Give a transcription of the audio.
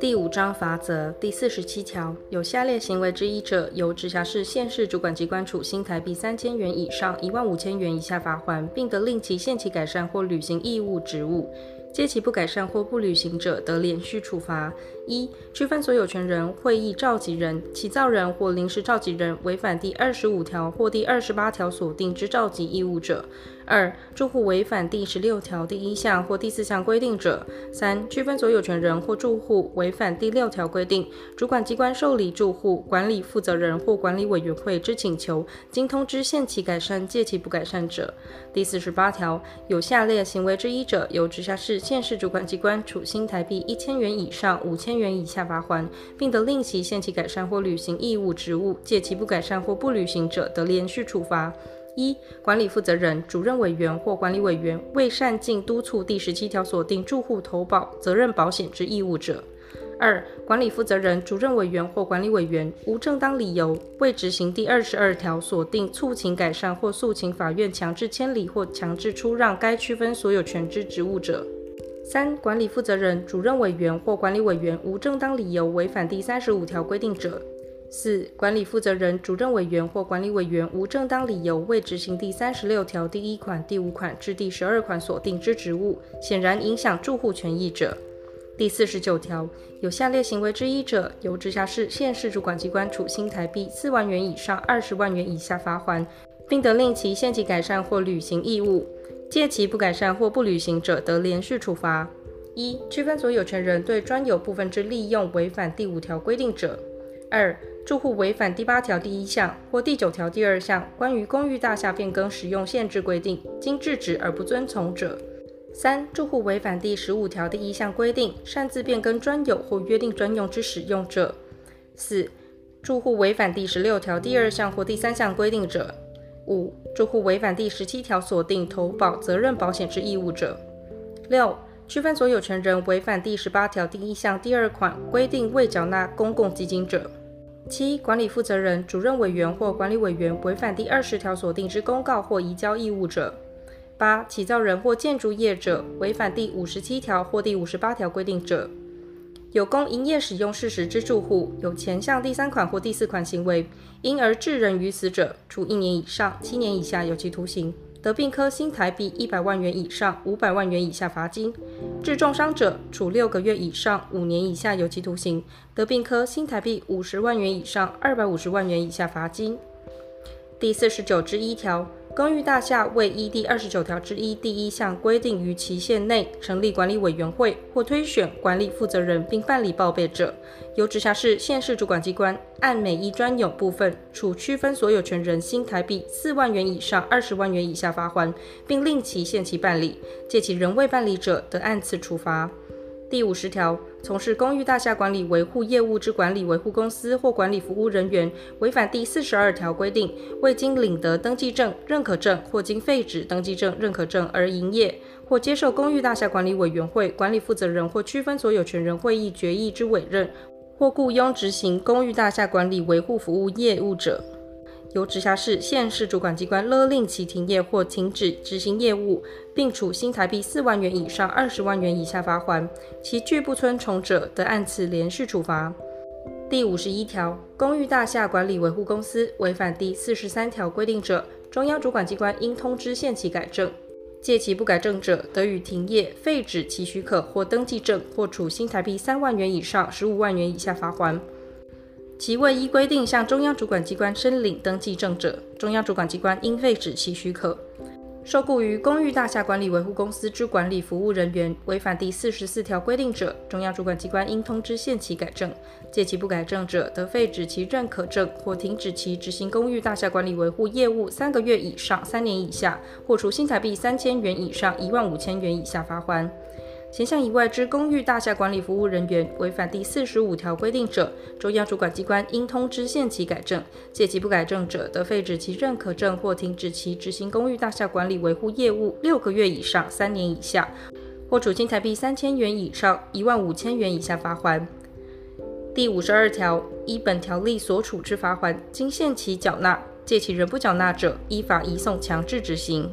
第五章法则第四十七条，有下列行为之一者，由直辖市、县市主管机关处新台币三千元以上一万五千元以下罚款，并得令其限期改善或履行义务职务。届期不改善或不履行者，得连续处罚。一、区分所有权人、会议召集人、起造人或临时召集人违反第二十五条或第二十八条所定之召集义务者；二、住户违反第十六条第一项或第四项规定者；三、区分所有权人或住户违反第六条规定，主管机关受理住户管理负责人或管理委员会之请求，经通知限期改善、届期不改善者。第四十八条，有下列行为之一者，由直辖市。县市主管机关处新台币一千元以上五千千元以下罚锾，并得令其限期改善或履行义务职务；借其不改善或不履行者，得连续处罚。一、管理负责人、主任委员或管理委员未善尽督促第十七条所定住户投保责任保险之义务者；二、管理负责人、主任委员或管理委员无正当理由未执行第二十二条所定促请改善或诉请法院强制迁离或强制出让该区分所有权之职务者。三、管理负责人、主任委员或管理委员无正当理由违反第三十五条规定者；四、管理负责人、主任委员或管理委员无正当理由未执行第三十六条第一款、第五款至第十二款所定之职务，显然影响住户权益者。第四十九条，有下列行为之一者，由直辖市、县市主管机关处新台币四万元以上二十万元以下罚锾，并得令其限期改善或履行义务。届期不改善或不履行者，得连续处罚。一、区分所有权人对专有部分之利用违反第五条规定者；二、住户违反第八条第一项或第九条第二项关于公寓大厦变更使用限制规定，经制止而不遵从者；三、住户违反第十五条第一项规定，擅自变更专有或约定专用之使用者；四、住户违反第十六条第二项或第三项规定者。五、住户违反第十七条锁定投保责任保险之义务者；六、区分所有权人违反第十八条第一项第二款规定未缴纳公共基金者；七、管理负责人、主任委员或管理委员违反第二十条锁定之公告或移交义务者；八、起造人或建筑业者违反第五十七条或第五十八条规定者。有供营业使用事实之住户，有前项第三款或第四款行为，因而致人于死者，处一年以上七年以下有期徒刑，得并科新台币一百万元以上五百万元以下罚金；致重伤者，处六个月以上五年以下有期徒刑，得并科新台币五十万元以上二百五十万元以下罚金。第四十九之一条。公寓大厦未依第二十九条之一第一项规定于期限内成立管理委员会或推选管理负责人并办理报备者，由直辖市、县市主管机关按每一专有部分处区分所有权人新台币四万元以上二十万元以下罚锾，并令其限期办理；届其仍未办理者，得按次处罚。第五十条，从事公寓大厦管理维护业务之管理维护公司或管理服务人员，违反第四十二条规定，未经领得登记证、认可证或经废止登记证、认可证而营业，或接受公寓大厦管理委员会管理负责人或区分所有权人会议决议之委任，或雇佣执行公寓大厦管理维护服务业务者。由直辖市、县市主管机关勒令其停业或停止执行业务，并处新台币四万元以上二十万元以下罚锾，其拒不遵从者，得按次连续处罚。第五十一条，公寓大厦管理维护公司违反第四十三条规定者，中央主管机关应通知限期改正；届期不改正者，得予停业、废止其许可或登记证，或处新台币三万元以上十五万元以下罚锾。其未依规定向中央主管机关申领登记证者，中央主管机关应废止其许可。受雇于公寓大厦管理维护公司之管理服务人员违反第四十四条规定者，中央主管机关应通知限期改正；届期不改正者，得废止其认可证或停止其执行公寓大厦管理维护业务三个月以上三年以下，或处新台币三千元以上一万五千元以下罚锾。前项以外之公寓大厦管理服务人员违反第四十五条规定者，中央主管机关应通知限期改正；届期不改正者，得废止其认可证或停止其执行公寓大厦管理维护业务六个月以上三年以下，或处新台币三千元以上一万五千元以下罚锾。第五十二条，依本条例所处之罚锾，经限期缴纳，届期仍不缴纳者，依法移送强制执行。